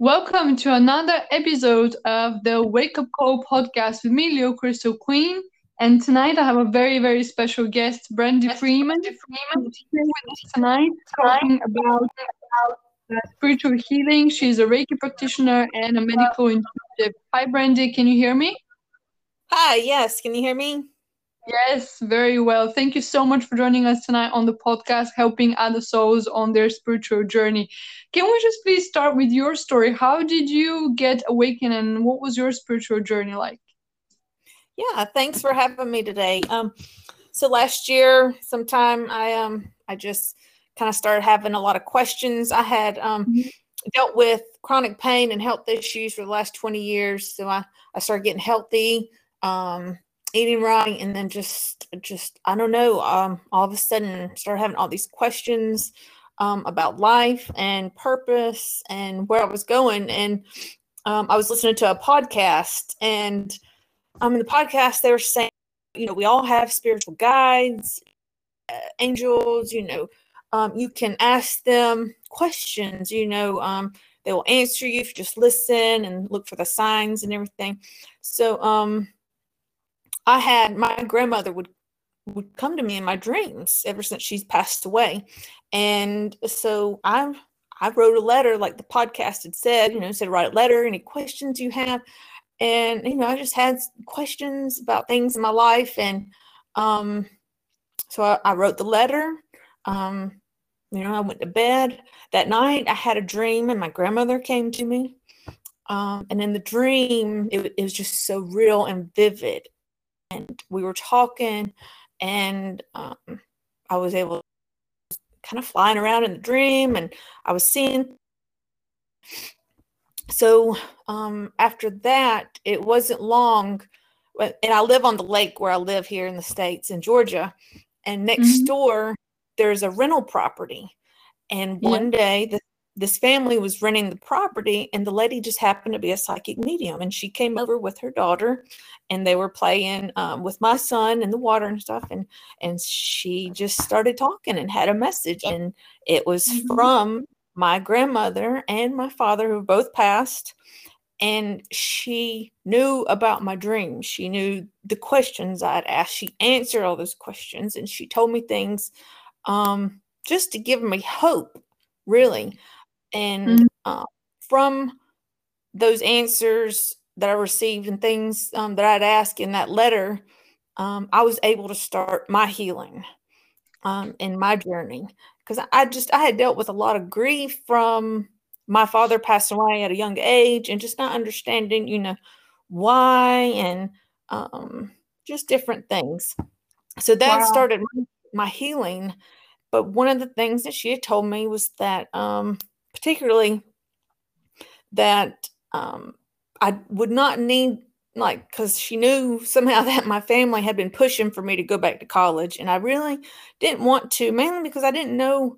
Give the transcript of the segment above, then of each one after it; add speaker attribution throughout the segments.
Speaker 1: Welcome to another episode of the Wake Up Call podcast with me, Leo Crystal Queen. And tonight I have a very, very special guest, Brandy Freeman, Freeman. here with us tonight, talking about uh, spiritual healing. She's a Reiki practitioner and a medical intuitive. Hi, Brandy. Can you hear me?
Speaker 2: Hi. Yes. Can you hear me?
Speaker 1: Yes, very well. Thank you so much for joining us tonight on the podcast, helping other souls on their spiritual journey. Can we just please start with your story? How did you get awakened and what was your spiritual journey like?
Speaker 2: Yeah, thanks for having me today. Um, so last year, sometime I um I just kind of started having a lot of questions. I had um mm-hmm. dealt with chronic pain and health issues for the last 20 years. So I, I started getting healthy. Um, eating right and then just just i don't know um all of a sudden started having all these questions um, about life and purpose and where i was going. And um, i was listening to a podcast and um in the podcast they were saying you know we all have spiritual guides uh, angels you know um, you can ask them questions you know um, they will answer you if you just listen and look for the signs and everything. So um I had my grandmother would would come to me in my dreams ever since she's passed away. And so I I wrote a letter like the podcast had said, you know, said write a letter, any questions you have. And you know, I just had questions about things in my life. And um so I, I wrote the letter. Um, you know, I went to bed. That night I had a dream and my grandmother came to me. Um, and in the dream, it, it was just so real and vivid and we were talking and um, i was able to kind of flying around in the dream and i was seeing so um, after that it wasn't long and i live on the lake where i live here in the states in georgia and next mm-hmm. door there's a rental property and one yeah. day the this family was renting the property and the lady just happened to be a psychic medium and she came over with her daughter and they were playing um, with my son in the water and stuff and and she just started talking and had a message and it was mm-hmm. from my grandmother and my father who both passed and she knew about my dreams. She knew the questions i'd asked. She answered all those questions and she told me things um, just to give me hope really and mm-hmm. uh, from those answers that I received and things um, that I'd asked in that letter, um, I was able to start my healing um, in my journey because I just I had dealt with a lot of grief from my father passing away at a young age and just not understanding, you know, why and um, just different things. So that wow. started my, my, healing. But one of the things that she had told me was that um, particularly that um, I would not need like because she knew somehow that my family had been pushing for me to go back to college and i really didn't want to mainly because i didn't know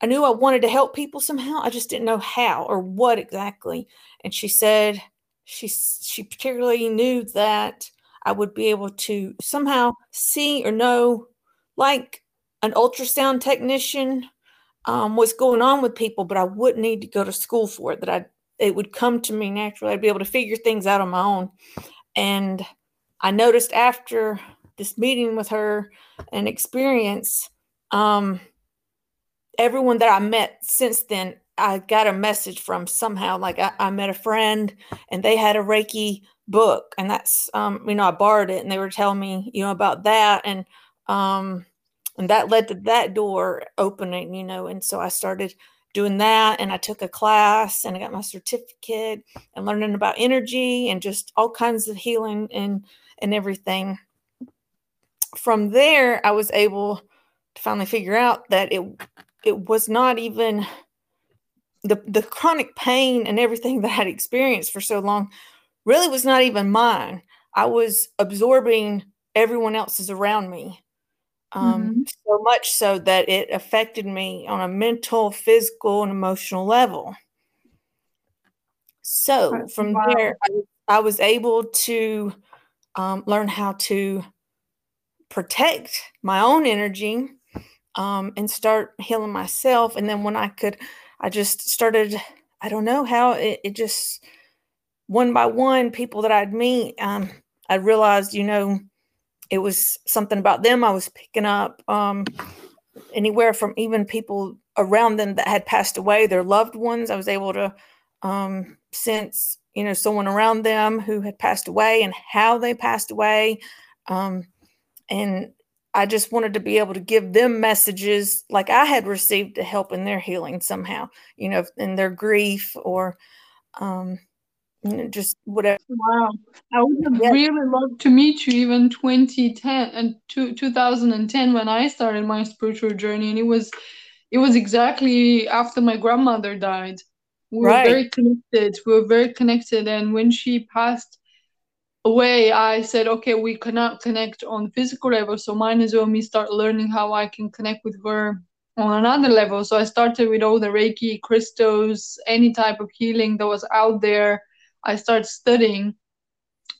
Speaker 2: i knew i wanted to help people somehow i just didn't know how or what exactly. And she said she she particularly knew that i would be able to somehow see or know like an ultrasound technician um, what's going on with people, but I wouldn't need to go to school for it. That I it would come to me naturally. I'd be able to figure things out on my own. And I noticed after this meeting with her and experience, um, everyone that I met since then, I got a message from somehow. Like I, I met a friend and they had a Reiki book, and that's um, you know I borrowed it, and they were telling me you know about that and um and that led to that door opening you know and so i started doing that and i took a class and i got my certificate and learning about energy and just all kinds of healing and and everything. From there i was able to finally figure out that it it was not even the the chronic pain and everything that i'd experienced for so long really was not even mine. I was absorbing everyone else's around me um, mm-hmm. so much so that it affected me on a mental, physical, and emotional level. So from wow. there, I, I, was able to um, learn how to protect my own energy um, and start healing myself. And then when I could, I just started. I don't know how it, it just one by one people that I'd meet, um, I realized, you know, it was something about them I was picking up. Um, anywhere from even people around them that had passed away, their loved ones. I was able to um, sense, you know, someone around them who had passed away and how they passed away. Um, and I just wanted to be able to give them messages like I had received to help in their healing somehow, you know, in their grief or um, you know, just whatever.
Speaker 1: Wow. I would have yeah. really loved to meet you even 2010 and uh, two, 2010 when I started my spiritual journey. And it was, it was exactly after my grandmother died. We were right. very connected. We were very connected. And when she passed away, I said, okay, we cannot connect on physical level. So might as well me start learning how I can connect with her on another level. So I started with all the Reiki, crystals, any type of healing that was out there I started studying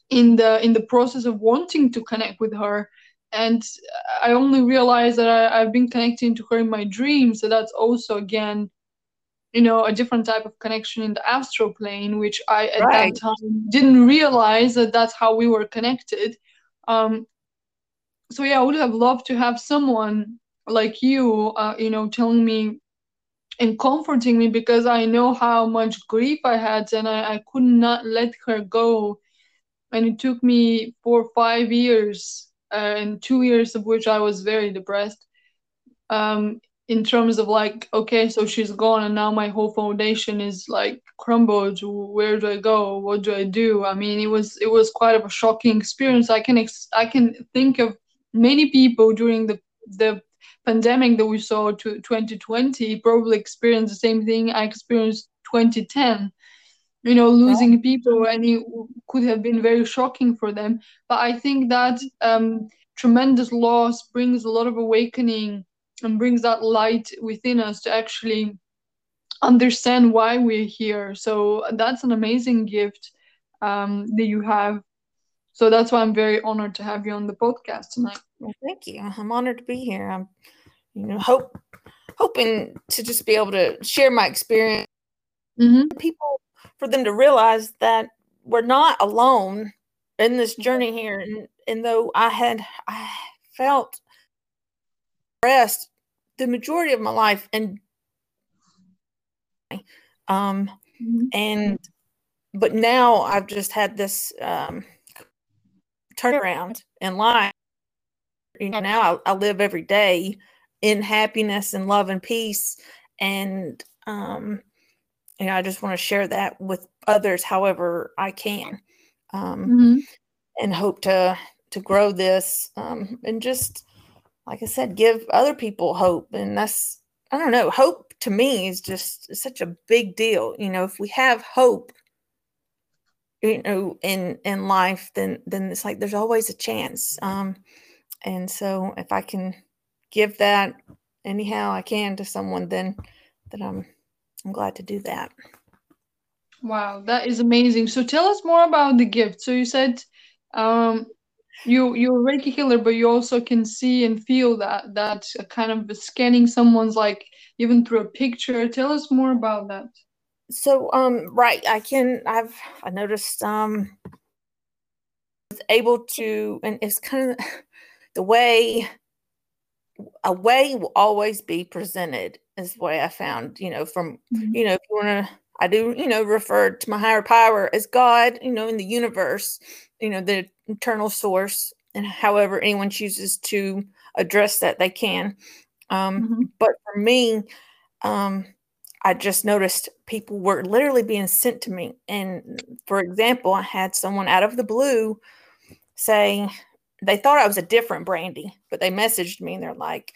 Speaker 1: in the in the process of wanting to connect with her and I only realized that I, have been connecting to her in my dreams. So that's also again, you know, a different type of connection in the astral plane, which I at right. that time didn't realize that that's how we were connected. Um, so yeah, I would have loved to have someone like you, uh, you know, telling me and comforting me because I know how much grief I had and I, I could not let her go. And it took me four five years, uh, and two years of which I was very depressed. Um, in terms of like, okay, so she's gone, and now my whole foundation is like crumbled. Where do I go? What do I do? I mean, it was it was quite a shocking experience. I can ex- I can think of many people during the the pandemic that we saw to 2020 probably experienced the same thing I experienced 2010 you know losing people and it could have been very shocking for them. But i think that um, tremendous loss brings a lot of awakening and brings that light within us to actually understand why we're here. So that's an amazing gift um, that you have. So that's why i'm very honored to have you on the podcast tonight
Speaker 2: well, thank you i'm honored to be here i'm you know, hope hoping to just be able to share my experience. Mm-hmm. People for them to realize that we're not alone in this journey here. And, and though I had I felt rest the majority of my life and um mm-hmm. and but now I've just had this um turnaround in life. You know, now I, I live every day in happiness and love and peace. And, um, you know, I just want to share that with others however I can. Um, mm-hmm. and hope to, to grow this, um, and just, like I said, give other people hope. And that's, I don't know, hope to me is just such a big deal. You know, if we have hope, you know, in in life, then then it's like there's always a chance. Um, and so if I can give that anyhow I can to someone, then that I'm I'm glad to do that.
Speaker 1: Wow, that is amazing. So tell us more about the gift. So you said um, you you're a Reiki healer, but you also can see and feel that that kind of scanning someone's like even through a picture. Tell us more about that.
Speaker 2: So um right, I can I've I noticed um able to and it's kind of the way a way will always be presented is the way I found, you know, from, mm-hmm. you know, if you want to, I do, you know, refer to my higher power as God, you know, in the universe, you know, the eternal source, and however anyone chooses to address that, they can. Um, mm-hmm. But for me, um, I just noticed people were literally being sent to me. And for example, I had someone out of the blue saying, they thought I was a different Brandy, but they messaged me and they're like,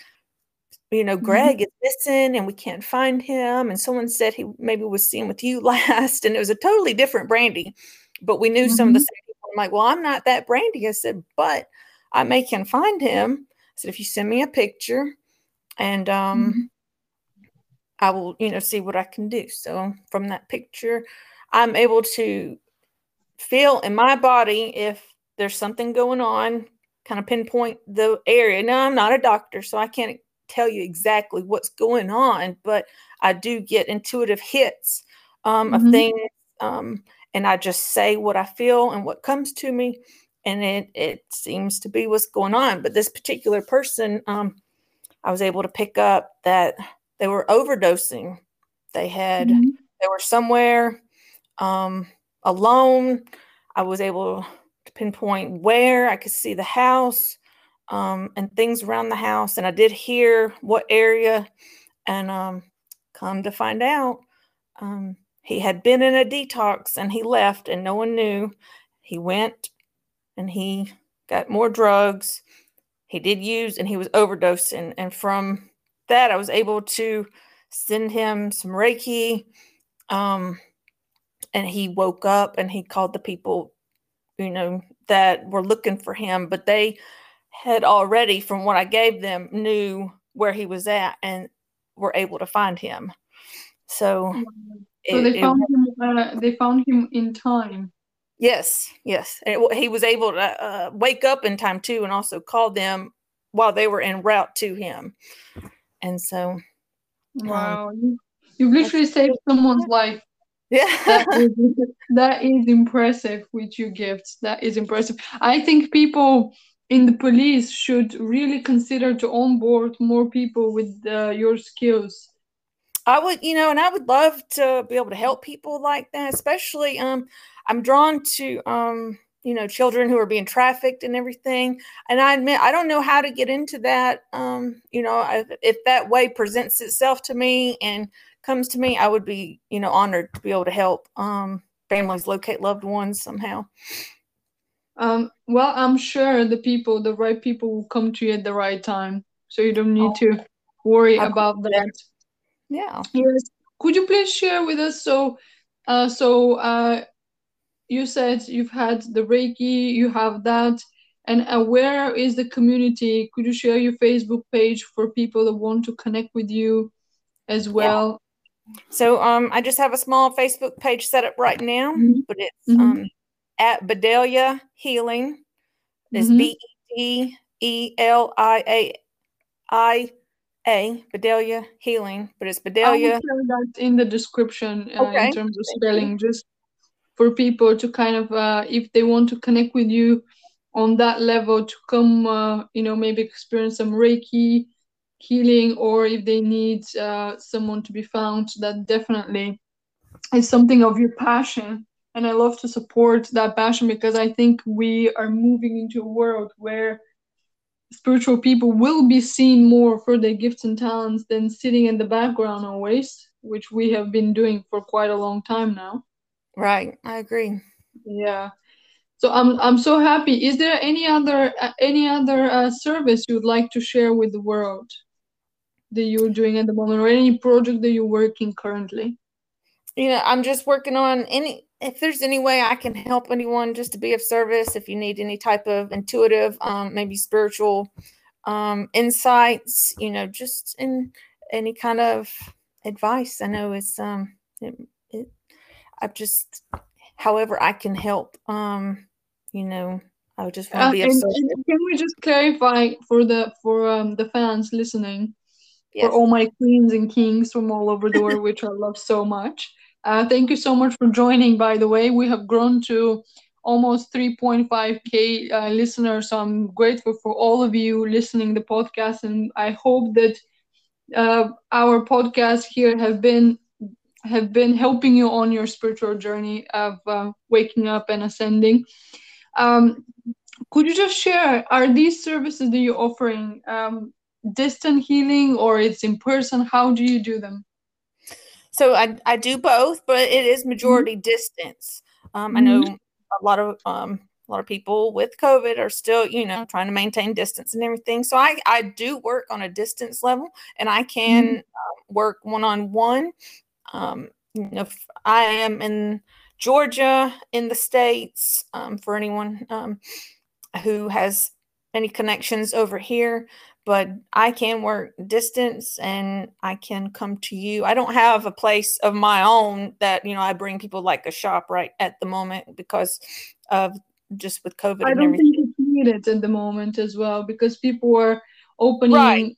Speaker 2: you know, mm-hmm. Greg mm-hmm. is missing and we can't find him. And someone said he maybe was seen with you last, and it was a totally different Brandy, but we knew mm-hmm. some of the mm-hmm. same people. I'm like, well, I'm not that Brandy. I said, but I may can find him. I said, if you send me a picture and um mm-hmm. I will, you know, see what I can do. So from that picture, I'm able to feel in my body if there's something going on, kind of pinpoint the area. Now, I'm not a doctor, so I can't tell you exactly what's going on, but I do get intuitive hits um, mm-hmm. of things. Um, and I just say what I feel and what comes to me. And it, it seems to be what's going on. But this particular person, um, I was able to pick up that they were overdosing. They had, mm-hmm. they were somewhere um, alone. I was able to pinpoint where I could see the house um, and things around the house. And I did hear what area. And um, come to find out, um, he had been in a detox and he left and no one knew. He went and he got more drugs. He did use and he was overdosing. And from that, I was able to send him some Reiki. Um, and he woke up and he called the people, you know, that were looking for him, but they had already, from what I gave them, knew where he was at and were able to find him. So
Speaker 1: so it, they found it, him. Uh, they found him in time.
Speaker 2: Yes, yes. It, he was able to uh, wake up in time too, and also call them while they were en route to him. And so,
Speaker 1: wow, um, you, you literally saved someone's life.
Speaker 2: Yeah,
Speaker 1: that, is, that is impressive with your gifts. That is impressive. I think people in the police should really consider to onboard more people with uh, your skills
Speaker 2: I would, you know, and I would love to be able to help people like that, especially um I'm drawn to um you know children who are being trafficked and everything and i admit i don't know how to get into that um you know if, if that way presents itself to me and comes to me i would be you know honored to be able to help um families locate loved ones somehow
Speaker 1: um well i'm sure the people the right people will come to you at the right time so you don't need oh, to worry about that
Speaker 2: yeah.
Speaker 1: Yes. Could you please share with us? So, uh, so uh, you said you've had the Reiki, you have that, and uh, where is the community? Could you share your Facebook page for people that want to connect with you as well?
Speaker 2: So, um, I just have a small Facebook page set up right now, mm-hmm. but it's mm-hmm. um at Bedelia Healing. It's mm-hmm. B E E L I A I a Bedelia Healing, but it's Bedelia. I
Speaker 1: will that in the description uh, okay. in terms of spelling, just for people to kind of, uh, if they want to connect with you on that level, to come, uh, you know, maybe experience some Reiki healing, or if they need uh, someone to be found, that definitely is something of your passion. And I love to support that passion because I think we are moving into a world where spiritual people will be seen more for their gifts and talents than sitting in the background always, which we have been doing for quite a long time now.
Speaker 2: Right, I agree.
Speaker 1: Yeah. So I'm I'm so happy. Is there any other uh, any other uh, service you'd like to share with the world that you're doing at the moment, or any project that you're working currently?
Speaker 2: You know, I'm just working on any if there's any way I can help anyone just to be of service, if you need any type of intuitive, um, maybe spiritual um, insights, you know, just in any kind of advice. I know it's um, it, it, I'm just, however I can help, um, you know, I would just want to uh, be of service.
Speaker 1: Can we just clarify for the for um the fans listening, yes. for all my queens and kings from all over the world, which I love so much? Uh, thank you so much for joining, by the way. We have grown to almost 3.5k uh, listeners. So I'm grateful for all of you listening the podcast, and I hope that uh, our podcast here have been have been helping you on your spiritual journey of uh, waking up and ascending. Um, could you just share? Are these services that you're offering um, distant healing or it's in person? How do you do them?
Speaker 2: So I, I do both, but it is mm-hmm. majority mm-hmm. distance. Um, I know mm-hmm. a lot of um, a lot of people with COVID are still, you know, trying to maintain distance and everything. So I, I do work on a distance level and I can mm-hmm. uh, work one on one. Know, if I am in Georgia in the States, um, for anyone um, who has any connections over here, but I can work distance and I can come to you. I don't have a place of my own that, you know, I bring people like a shop right at the moment because of just with COVID.
Speaker 1: I don't think it's needed at the moment as well because people are opening right.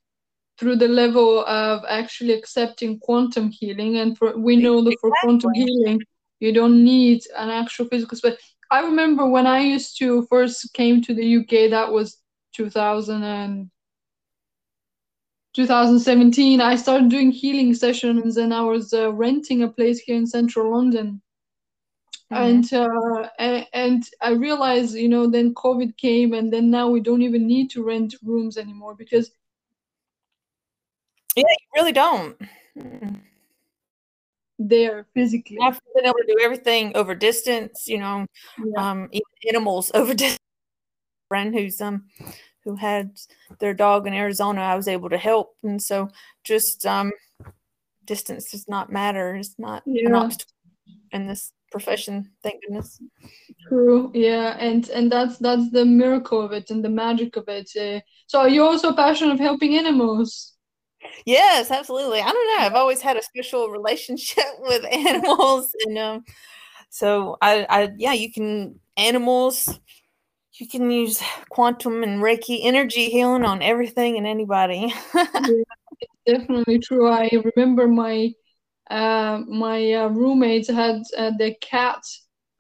Speaker 1: through the level of actually accepting quantum healing and for we know that for quantum healing you don't need an actual physical space i remember when i used to first came to the uk that was 2000 and 2017 i started doing healing sessions and i was uh, renting a place here in central london mm-hmm. and uh, and, and i realized you know then covid came and then now we don't even need to rent rooms anymore because
Speaker 2: yeah you really don't
Speaker 1: there physically
Speaker 2: i've been able to do everything over distance you know yeah. um animals over distance friend who's um who had their dog in Arizona, I was able to help. And so just um, distance does not matter. It's not yeah. an obstacle in this profession, thank goodness.
Speaker 1: True. Yeah. And and that's that's the miracle of it and the magic of it. Uh, so are you also passionate of helping animals?
Speaker 2: Yes, absolutely. I don't know. I've always had a special relationship with animals and um so I, I yeah, you can animals you can use quantum and Reiki energy healing on everything and anybody.
Speaker 1: yeah, definitely true. I remember my uh, my uh, roommates had uh, their cat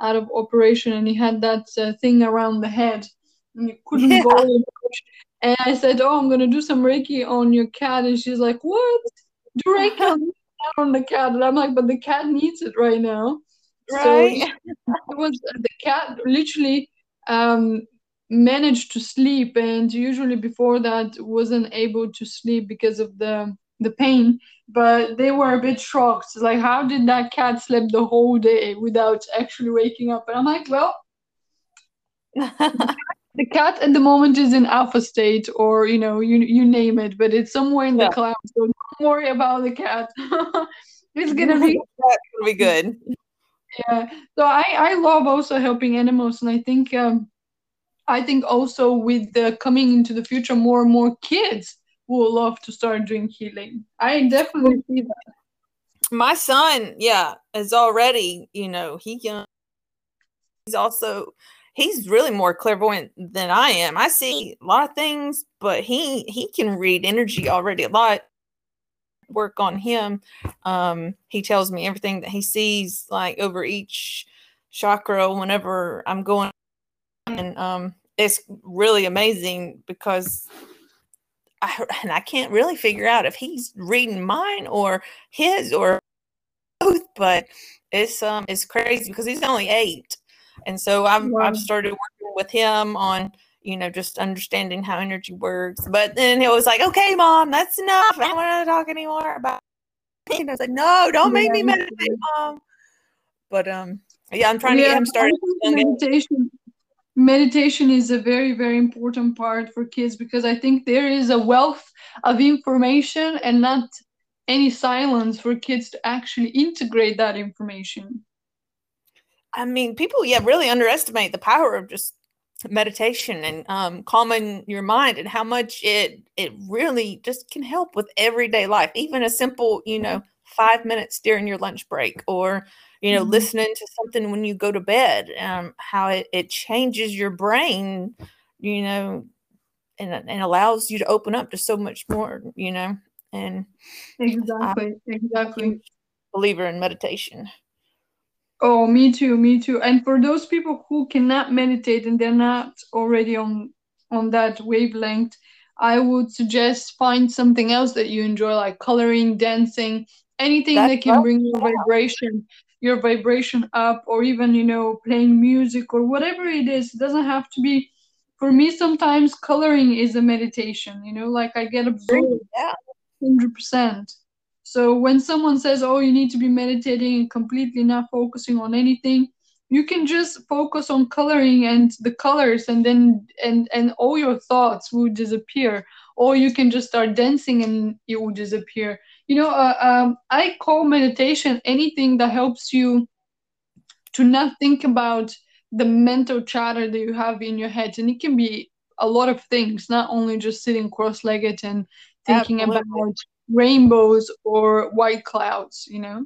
Speaker 1: out of operation, and he had that uh, thing around the head, and you couldn't yeah. go. And I said, "Oh, I'm gonna do some Reiki on your cat," and she's like, "What? Do Reiki on the cat?" And I'm like, "But the cat needs it right now."
Speaker 2: Right. So
Speaker 1: it was the cat literally um, managed to sleep and usually before that wasn't able to sleep because of the the pain but they were a bit shocked. Like how did that cat sleep the whole day without actually waking up? And i'm like well the cat at the moment is in alpha state or you know you you name it but it's somewhere in yeah. the clouds so don't worry about the cat. It's gonna be
Speaker 2: gonna be good.
Speaker 1: Yeah so i i love also helping animals and i think um I think also with the coming into the future, more and more kids will love to start doing healing. I definitely see that.
Speaker 2: My son, yeah, is already, you know, he can. He's also he's really more clairvoyant than I am. I see a lot of things, but he he can read energy already a lot. Work on him. Um, he tells me everything that he sees, like over each chakra. Whenever I'm going and um, it's really amazing because I, and I can't really figure out if he's reading mine or his or both, but it's um it's crazy because he's only eight, and so I've wow. I've started working with him on you know just understanding how energy works. But then it was like, okay, mom, that's enough. I don't want to talk anymore about. And I was like, no, don't make me meditate, mom. But um, yeah, I'm trying yeah, to get him started.
Speaker 1: Meditation meditation is a very very important part for kids because i think there is a wealth of information and not any silence for kids to actually integrate that information.
Speaker 2: I mean people yeah really underestimate the power of just meditation and um, calming your mind and how much it it really just can help with everyday life. Even a simple you know five minutes during your lunch break or you know, mm-hmm. listening to something when you go to bed, um, how it, it changes your brain, you know, and, and allows you to open up to so much more, you know, and
Speaker 1: exactly, exactly.
Speaker 2: Believer in meditation.
Speaker 1: Oh, me too, me too. And for those people who cannot meditate and they're not already on on that wavelength, I would suggest find something else that you enjoy, like coloring, dancing, anything That's that can bring your vibration your vibration up or even you know playing music or whatever it is. It doesn't have to be for me sometimes coloring is a meditation you know like i get absorbed yeah. 100% so when someone says oh you need to be meditating and completely not focusing on anything you can just focus on coloring and the colors and then and and all your thoughts will disappear. Or you can just start dancing and it will disappear you know uh, um, i call meditation anything that helps you to not think about the mental chatter that you have in your head and it can be a lot of things not only just sitting cross-legged and thinking Absolutely. about rainbows or white clouds you know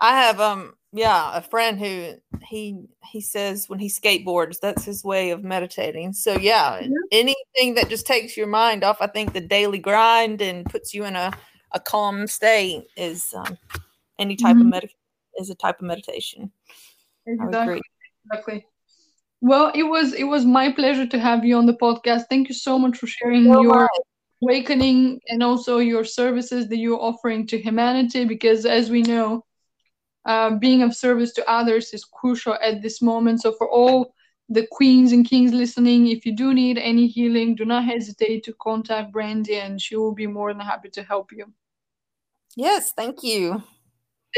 Speaker 2: I have um yeah a friend who he he says when he skateboards that's his way of meditating. So yeah, yeah. anything that just takes your mind off. I think the daily grind and puts you in a a calm state is um, any type mm-hmm. of med is a type of meditation.
Speaker 1: Exactly. Exactly. Well, it was it was my pleasure to have you on the podcast. Thank you so much for sharing your awakening and also your services that you're offering to humanity. Because as we know, uh, being of service to others is crucial at this moment. So for all the queens and kings listening, if you do need any healing, do not hesitate to contact Brandy, and she will be more than happy to help you.
Speaker 2: Yes, thank you.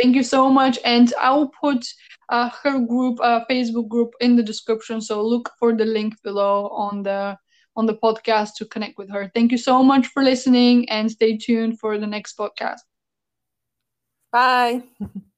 Speaker 1: Thank you so much. And I'll put uh, her group, uh, Facebook group, in the description. So look for the link below on the on the podcast to connect with her. Thank you so much for listening, and stay tuned for the next podcast.
Speaker 2: Bye.